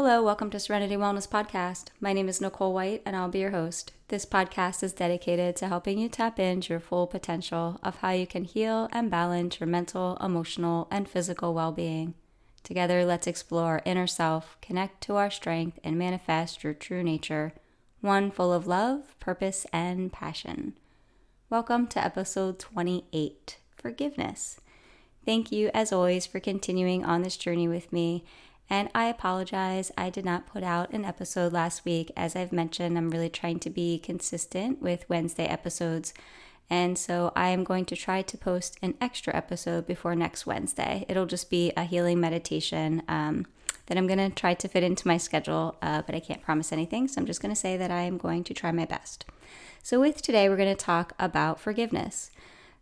Hello, welcome to Serenity Wellness Podcast. My name is Nicole White, and I'll be your host. This podcast is dedicated to helping you tap into your full potential of how you can heal and balance your mental, emotional, and physical well being. Together, let's explore our inner self, connect to our strength, and manifest your true nature, one full of love, purpose, and passion. Welcome to episode 28 Forgiveness. Thank you, as always, for continuing on this journey with me and I apologize, I did not put out an episode last week. As I've mentioned, I'm really trying to be consistent with Wednesday episodes. And so I am going to try to post an extra episode before next Wednesday. It'll just be a healing meditation um, that I'm going to try to fit into my schedule, uh, but I can't promise anything. So I'm just going to say that I am going to try my best. So, with today, we're going to talk about forgiveness.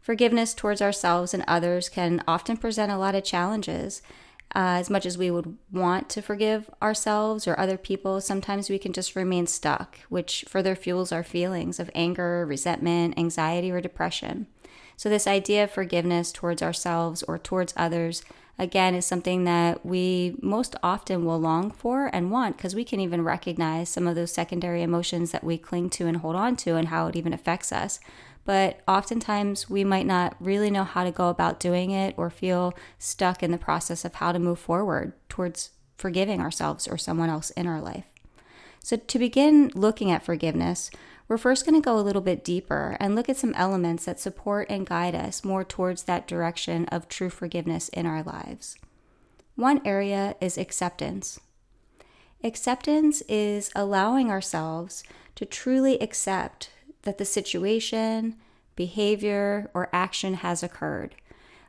Forgiveness towards ourselves and others can often present a lot of challenges. Uh, as much as we would want to forgive ourselves or other people, sometimes we can just remain stuck, which further fuels our feelings of anger, resentment, anxiety, or depression. So, this idea of forgiveness towards ourselves or towards others, again, is something that we most often will long for and want because we can even recognize some of those secondary emotions that we cling to and hold on to and how it even affects us but oftentimes we might not really know how to go about doing it or feel stuck in the process of how to move forward towards forgiving ourselves or someone else in our life. So, to begin looking at forgiveness, we're first going to go a little bit deeper and look at some elements that support and guide us more towards that direction of true forgiveness in our lives. One area is acceptance. Acceptance is allowing ourselves to truly accept that the situation, behavior, or action has occurred.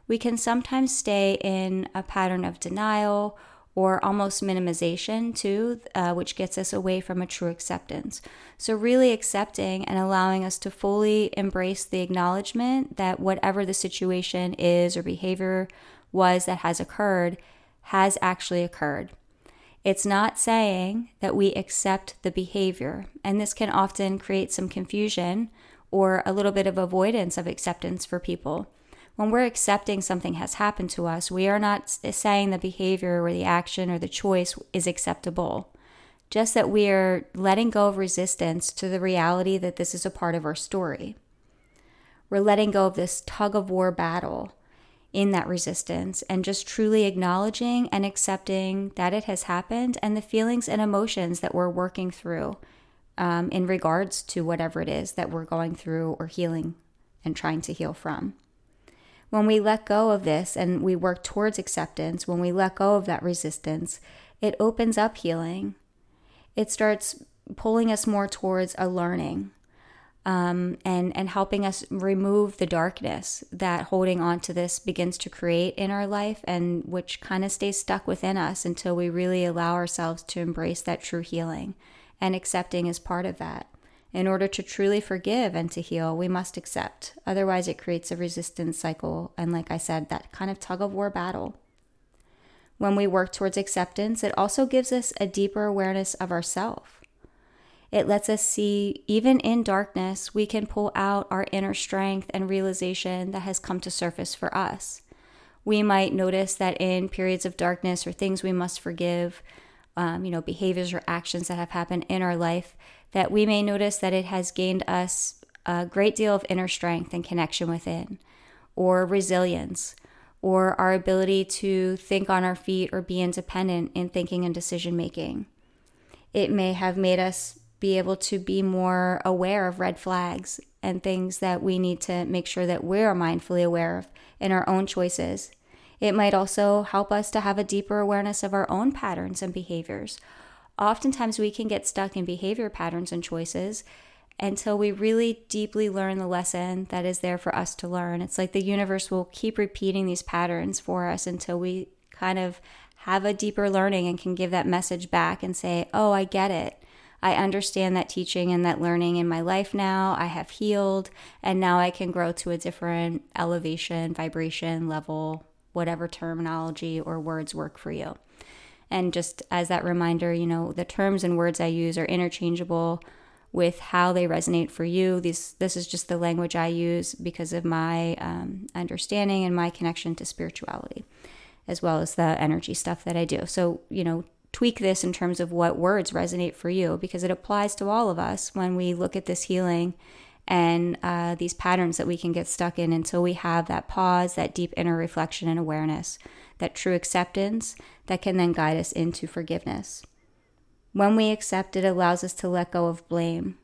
We can sometimes stay in a pattern of denial or almost minimization too, uh, which gets us away from a true acceptance. So, really accepting and allowing us to fully embrace the acknowledgement that whatever the situation is or behavior was that has occurred has actually occurred. It's not saying that we accept the behavior, and this can often create some confusion or a little bit of avoidance of acceptance for people. When we're accepting something has happened to us, we are not saying the behavior or the action or the choice is acceptable. Just that we are letting go of resistance to the reality that this is a part of our story. We're letting go of this tug of war battle in that resistance and just truly acknowledging and accepting that it has happened and the feelings and emotions that we're working through um, in regards to whatever it is that we're going through or healing and trying to heal from. When we let go of this and we work towards acceptance, when we let go of that resistance, it opens up healing. It starts pulling us more towards a learning um, and and helping us remove the darkness that holding on to this begins to create in our life, and which kind of stays stuck within us until we really allow ourselves to embrace that true healing, and accepting is part of that. In order to truly forgive and to heal, we must accept. Otherwise, it creates a resistance cycle, and like I said, that kind of tug of war battle. When we work towards acceptance, it also gives us a deeper awareness of ourself it lets us see, even in darkness, we can pull out our inner strength and realization that has come to surface for us. We might notice that in periods of darkness or things we must forgive, um, you know, behaviors or actions that have happened in our life, that we may notice that it has gained us a great deal of inner strength and connection within, or resilience, or our ability to think on our feet or be independent in thinking and decision making. It may have made us be able to be more aware of red flags and things that we need to make sure that we're mindfully aware of in our own choices. It might also help us to have a deeper awareness of our own patterns and behaviors. Oftentimes, we can get stuck in behavior patterns and choices until we really deeply learn the lesson that is there for us to learn. It's like the universe will keep repeating these patterns for us until we kind of have a deeper learning and can give that message back and say, Oh, I get it. I understand that teaching and that learning in my life now. I have healed, and now I can grow to a different elevation, vibration, level, whatever terminology or words work for you. And just as that reminder, you know, the terms and words I use are interchangeable with how they resonate for you. These, this is just the language I use because of my um, understanding and my connection to spirituality, as well as the energy stuff that I do. So, you know, tweak this in terms of what words resonate for you because it applies to all of us when we look at this healing and uh, these patterns that we can get stuck in until we have that pause, that deep inner reflection and awareness, that true acceptance that can then guide us into forgiveness. When we accept, it allows us to let go of blame.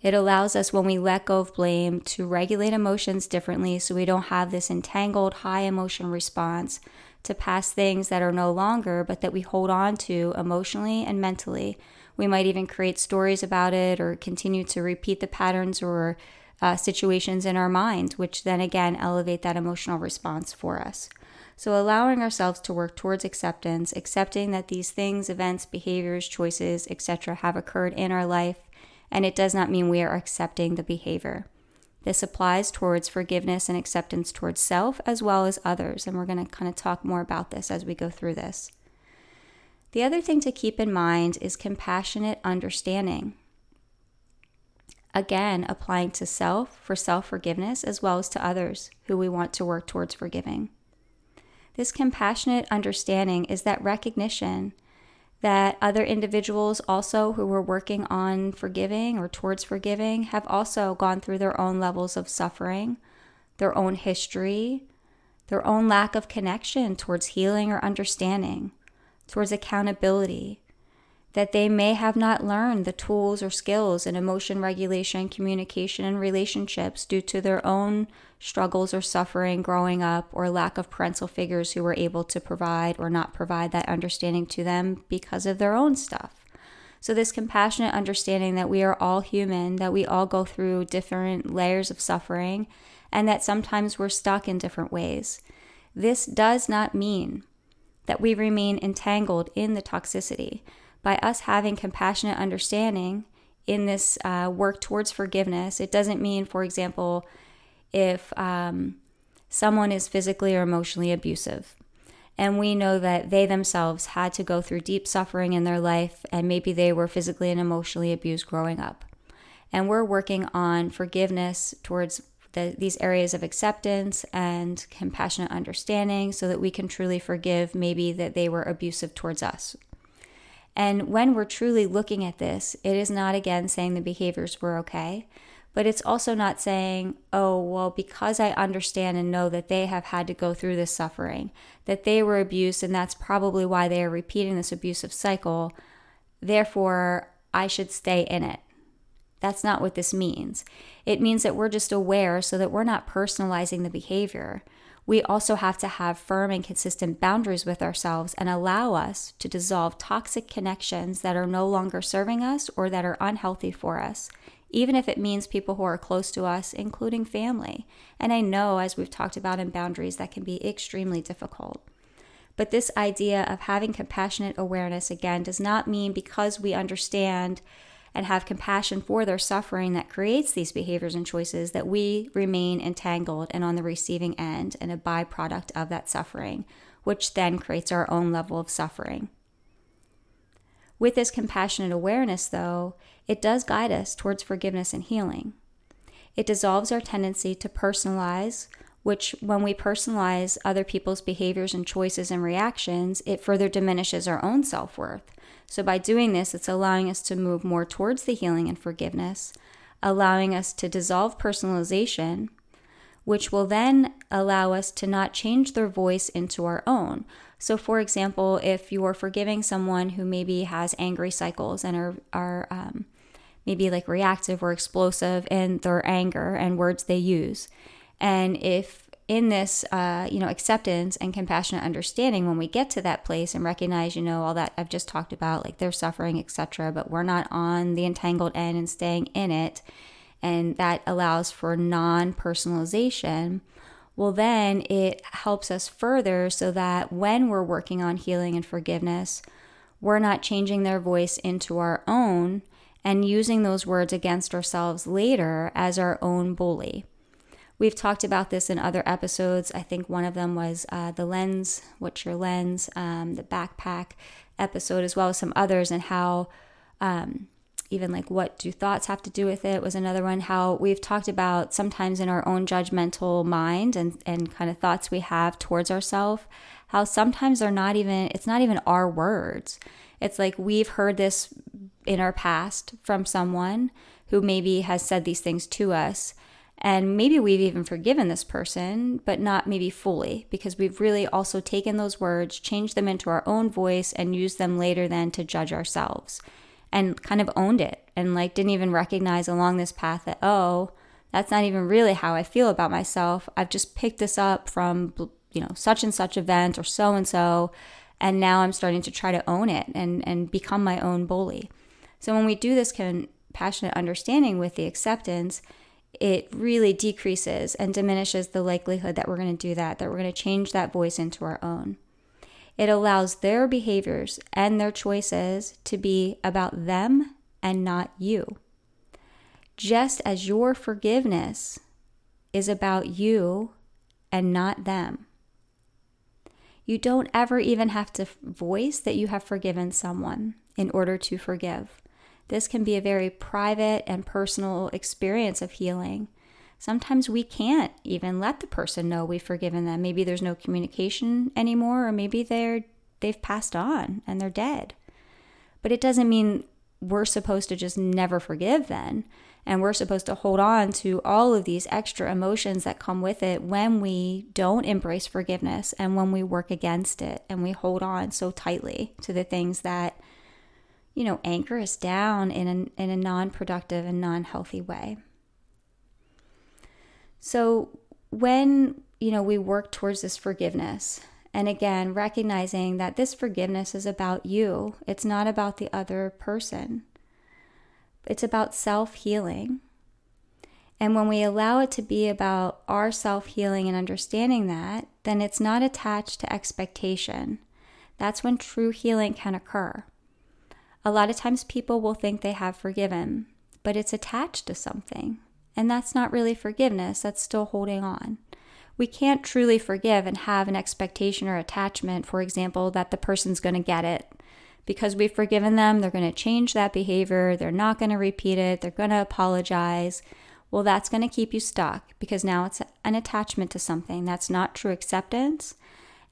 It allows us, when we let go of blame, to regulate emotions differently so we don't have this entangled high emotion response to past things that are no longer, but that we hold on to emotionally and mentally. We might even create stories about it or continue to repeat the patterns or uh, situations in our mind, which then again elevate that emotional response for us. So, allowing ourselves to work towards acceptance, accepting that these things, events, behaviors, choices, etc., have occurred in our life, and it does not mean we are accepting the behavior. This applies towards forgiveness and acceptance towards self as well as others. And we're going to kind of talk more about this as we go through this. The other thing to keep in mind is compassionate understanding. Again, applying to self for self forgiveness as well as to others who we want to work towards forgiving. This compassionate understanding is that recognition that other individuals also who were working on forgiving or towards forgiving have also gone through their own levels of suffering, their own history, their own lack of connection towards healing or understanding, towards accountability, that they may have not learned the tools or skills in emotion regulation, communication, and relationships due to their own struggles or suffering growing up or lack of parental figures who were able to provide or not provide that understanding to them because of their own stuff. So, this compassionate understanding that we are all human, that we all go through different layers of suffering, and that sometimes we're stuck in different ways. This does not mean that we remain entangled in the toxicity by us having compassionate understanding in this uh, work towards forgiveness, it doesn't mean, for example, if um, someone is physically or emotionally abusive, and we know that they themselves had to go through deep suffering in their life, and maybe they were physically and emotionally abused growing up. And we're working on forgiveness towards the, these areas of acceptance and compassionate understanding so that we can truly forgive maybe that they were abusive towards us and when we're truly looking at this, it is not again saying the behaviors were okay, but it's also not saying, oh, well, because I understand and know that they have had to go through this suffering, that they were abused, and that's probably why they are repeating this abusive cycle, therefore I should stay in it. That's not what this means. It means that we're just aware so that we're not personalizing the behavior we also have to have firm and consistent boundaries with ourselves and allow us to dissolve toxic connections that are no longer serving us or that are unhealthy for us, even if it means people who are close to us, including family. And I know, as we've talked about in boundaries, that can be extremely difficult. But this idea of having compassionate awareness, again, does not mean because we understand and have compassion for their suffering that creates these behaviors and choices that we remain entangled and on the receiving end and a byproduct of that suffering, which then creates our own level of suffering. With this compassionate awareness, though, it does guide us towards forgiveness and healing. It dissolves our tendency to personalize, which, when we personalize other people's behaviors and choices and reactions, it further diminishes our own self worth so, by doing this, it's allowing us to move more towards the healing and forgiveness, allowing us to dissolve personalization, which will then allow us to not change their voice into our own. So, for example, if you're forgiving someone who maybe has angry cycles and are, are um, maybe like reactive or explosive in their anger and words they use, and if in this, uh, you know, acceptance and compassionate understanding, when we get to that place and recognize, you know, all that I've just talked about, like they're suffering, etc., but we're not on the entangled end and staying in it, and that allows for non-personalization. Well, then it helps us further so that when we're working on healing and forgiveness, we're not changing their voice into our own and using those words against ourselves later as our own bully. We've talked about this in other episodes. I think one of them was uh, the lens, what's your lens, um, the backpack episode, as well as some others, and how um, even like what do thoughts have to do with it was another one. How we've talked about sometimes in our own judgmental mind and, and kind of thoughts we have towards ourselves, how sometimes they're not even, it's not even our words. It's like we've heard this in our past from someone who maybe has said these things to us. And maybe we've even forgiven this person, but not maybe fully, because we've really also taken those words, changed them into our own voice, and used them later then to judge ourselves and kind of owned it and like didn't even recognize along this path that, oh, that's not even really how I feel about myself. I've just picked this up from, you know, such and such event or so and so. And now I'm starting to try to own it and, and become my own bully. So when we do this compassionate understanding with the acceptance, it really decreases and diminishes the likelihood that we're going to do that, that we're going to change that voice into our own. It allows their behaviors and their choices to be about them and not you. Just as your forgiveness is about you and not them. You don't ever even have to voice that you have forgiven someone in order to forgive. This can be a very private and personal experience of healing. Sometimes we can't even let the person know we've forgiven them. Maybe there's no communication anymore, or maybe they're they've passed on and they're dead. But it doesn't mean we're supposed to just never forgive then. And we're supposed to hold on to all of these extra emotions that come with it when we don't embrace forgiveness and when we work against it and we hold on so tightly to the things that you know, anchor us down in a, in a non productive and non healthy way. So, when, you know, we work towards this forgiveness, and again, recognizing that this forgiveness is about you, it's not about the other person, it's about self healing. And when we allow it to be about our self healing and understanding that, then it's not attached to expectation. That's when true healing can occur. A lot of times people will think they have forgiven, but it's attached to something. And that's not really forgiveness, that's still holding on. We can't truly forgive and have an expectation or attachment, for example, that the person's going to get it. Because we've forgiven them, they're going to change that behavior, they're not going to repeat it, they're going to apologize. Well, that's going to keep you stuck because now it's an attachment to something. That's not true acceptance.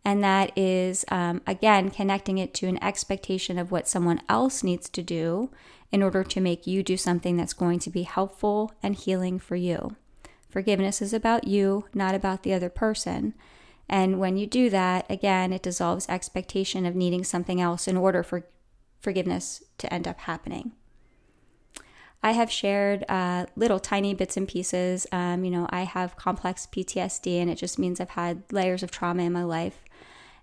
And that is, um, again, connecting it to an expectation of what someone else needs to do in order to make you do something that's going to be helpful and healing for you. Forgiveness is about you, not about the other person. And when you do that, again, it dissolves expectation of needing something else in order for forgiveness to end up happening. I have shared uh, little tiny bits and pieces. Um, you know, I have complex PTSD, and it just means I've had layers of trauma in my life.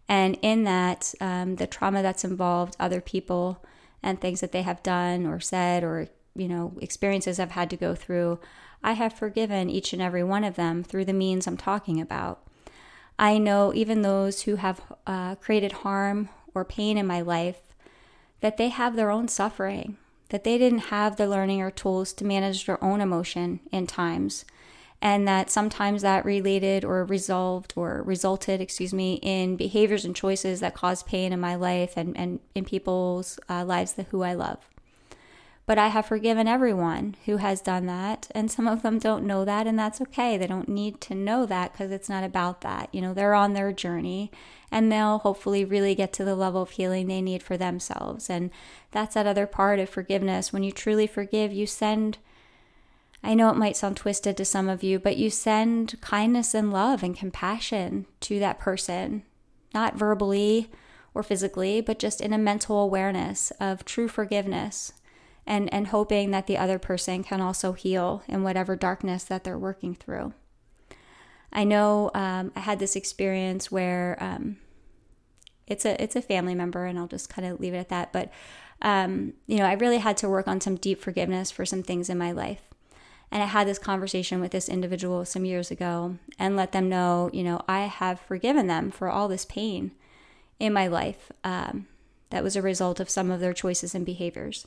And in that, um, the trauma that's involved other people and things that they have done or said or, you know, experiences I've had to go through, I have forgiven each and every one of them through the means I'm talking about. I know even those who have uh, created harm or pain in my life, that they have their own suffering, that they didn't have the learning or tools to manage their own emotion in times and that sometimes that related or resolved or resulted, excuse me, in behaviors and choices that caused pain in my life and, and in people's uh, lives that who I love. But I have forgiven everyone who has done that, and some of them don't know that, and that's okay. They don't need to know that because it's not about that. You know, they're on their journey, and they'll hopefully really get to the level of healing they need for themselves. And that's that other part of forgiveness. When you truly forgive, you send I know it might sound twisted to some of you, but you send kindness and love and compassion to that person, not verbally or physically, but just in a mental awareness of true forgiveness and, and hoping that the other person can also heal in whatever darkness that they're working through. I know um, I had this experience where um, it's a it's a family member, and I'll just kind of leave it at that. But um, you know, I really had to work on some deep forgiveness for some things in my life. And I had this conversation with this individual some years ago and let them know, you know, I have forgiven them for all this pain in my life um, that was a result of some of their choices and behaviors.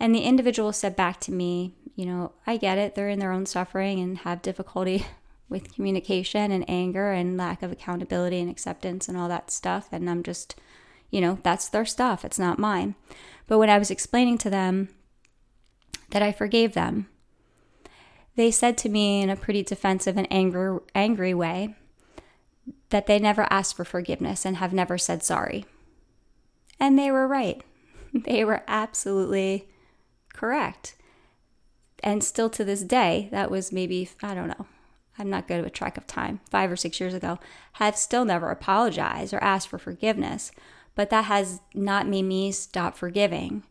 And the individual said back to me, you know, I get it. They're in their own suffering and have difficulty with communication and anger and lack of accountability and acceptance and all that stuff. And I'm just, you know, that's their stuff. It's not mine. But when I was explaining to them that I forgave them they said to me in a pretty defensive and angry, angry way that they never asked for forgiveness and have never said sorry. And they were right. They were absolutely correct. And still to this day, that was maybe, I don't know, I'm not good with track of time, five or six years ago, have still never apologized or asked for forgiveness. But that has not made me stop forgiving.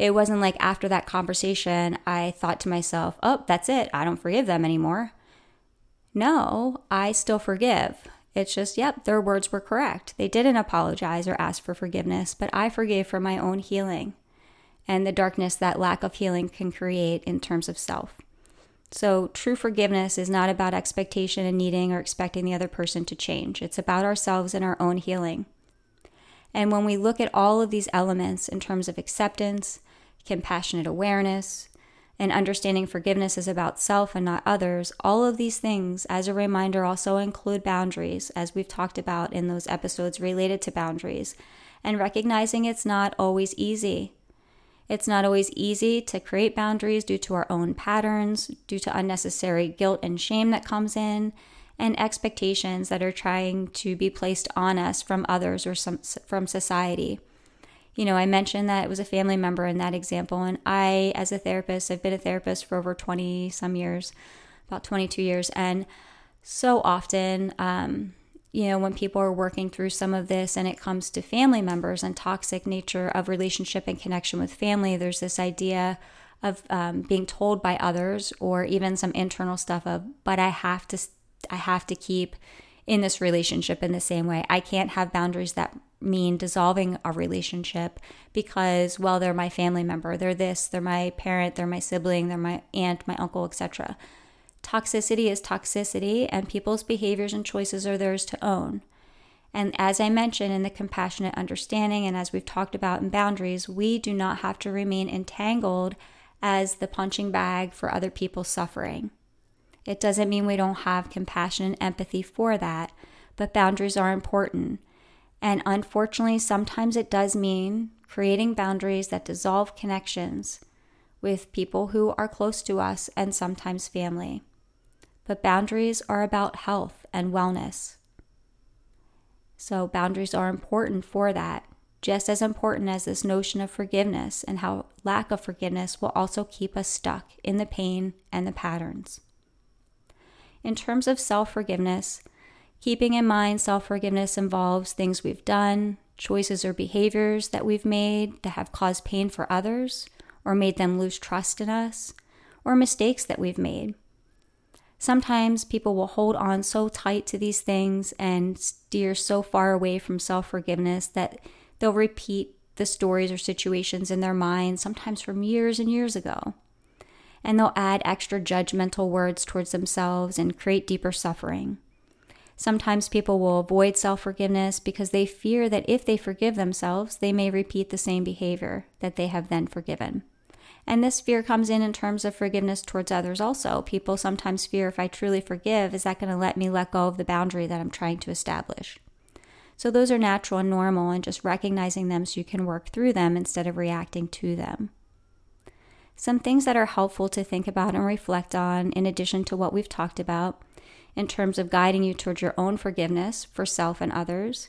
It wasn't like after that conversation, I thought to myself, oh, that's it. I don't forgive them anymore. No, I still forgive. It's just, yep, their words were correct. They didn't apologize or ask for forgiveness, but I forgave for my own healing and the darkness that lack of healing can create in terms of self. So, true forgiveness is not about expectation and needing or expecting the other person to change. It's about ourselves and our own healing. And when we look at all of these elements in terms of acceptance, compassionate awareness, and understanding forgiveness is about self and not others, all of these things, as a reminder, also include boundaries, as we've talked about in those episodes related to boundaries, and recognizing it's not always easy. It's not always easy to create boundaries due to our own patterns, due to unnecessary guilt and shame that comes in, and expectations that are trying to be placed on us from others or some, from society you know, I mentioned that it was a family member in that example. And I, as a therapist, I've been a therapist for over 20 some years, about 22 years. And so often, um, you know, when people are working through some of this and it comes to family members and toxic nature of relationship and connection with family, there's this idea of um, being told by others or even some internal stuff of, but I have to, I have to keep in this relationship in the same way. I can't have boundaries that mean dissolving a relationship because well they're my family member they're this they're my parent they're my sibling they're my aunt my uncle etc toxicity is toxicity and people's behaviors and choices are theirs to own. And as i mentioned in the compassionate understanding and as we've talked about in boundaries we do not have to remain entangled as the punching bag for other people's suffering. It doesn't mean we don't have compassion and empathy for that but boundaries are important and unfortunately, sometimes it does mean creating boundaries that dissolve connections with people who are close to us and sometimes family. But boundaries are about health and wellness. So, boundaries are important for that, just as important as this notion of forgiveness and how lack of forgiveness will also keep us stuck in the pain and the patterns. In terms of self forgiveness, Keeping in mind self forgiveness involves things we've done, choices or behaviors that we've made that have caused pain for others or made them lose trust in us, or mistakes that we've made. Sometimes people will hold on so tight to these things and steer so far away from self forgiveness that they'll repeat the stories or situations in their mind, sometimes from years and years ago. And they'll add extra judgmental words towards themselves and create deeper suffering. Sometimes people will avoid self forgiveness because they fear that if they forgive themselves, they may repeat the same behavior that they have then forgiven. And this fear comes in in terms of forgiveness towards others also. People sometimes fear if I truly forgive, is that going to let me let go of the boundary that I'm trying to establish? So those are natural and normal, and just recognizing them so you can work through them instead of reacting to them. Some things that are helpful to think about and reflect on, in addition to what we've talked about, in terms of guiding you towards your own forgiveness for self and others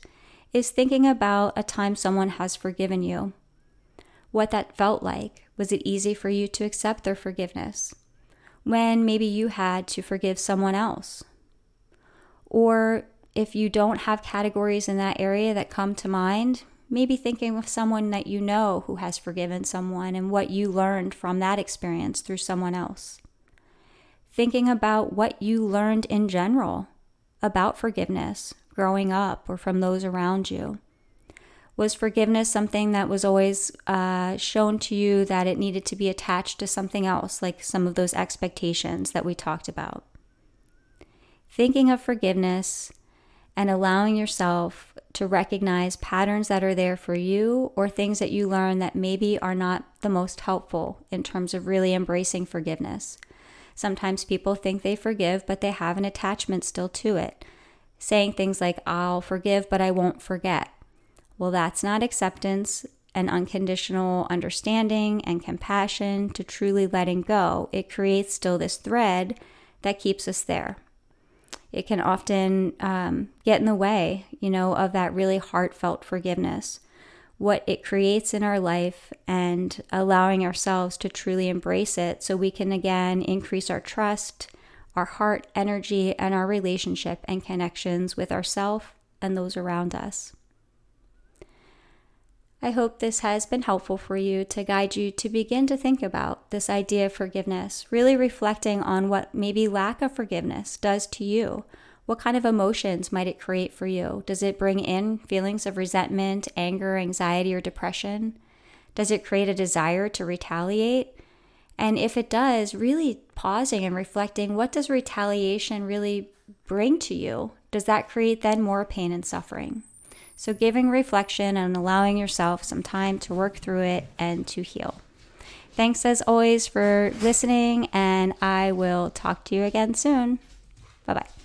is thinking about a time someone has forgiven you. What that felt like. Was it easy for you to accept their forgiveness? When maybe you had to forgive someone else? Or if you don't have categories in that area that come to mind, maybe thinking of someone that you know who has forgiven someone and what you learned from that experience through someone else thinking about what you learned in general about forgiveness growing up or from those around you. Was forgiveness something that was always uh, shown to you that it needed to be attached to something else, like some of those expectations that we talked about? Thinking of forgiveness and allowing yourself to recognize patterns that are there for you or things that you learn that maybe are not the most helpful in terms of really embracing forgiveness. Sometimes people think they forgive, but they have an attachment still to it. Saying things like, I'll forgive, but I won't forget. Well, that's not acceptance and unconditional understanding and compassion to truly letting go. It creates still this thread that keeps us there. It can often um, get in the way, you know, of that really heartfelt forgiveness, what it creates in our life, and allowing ourselves to truly embrace it so we can again increase our trust, our heart energy, and our relationship and connections with ourselves and those around us. I hope this has been helpful for you to guide you to begin to think about this idea of forgiveness, really reflecting on what maybe lack of forgiveness does to you. What kind of emotions might it create for you? Does it bring in feelings of resentment, anger, anxiety, or depression? Does it create a desire to retaliate? And if it does, really pausing and reflecting what does retaliation really bring to you? Does that create then more pain and suffering? So, giving reflection and allowing yourself some time to work through it and to heal. Thanks as always for listening, and I will talk to you again soon. Bye bye.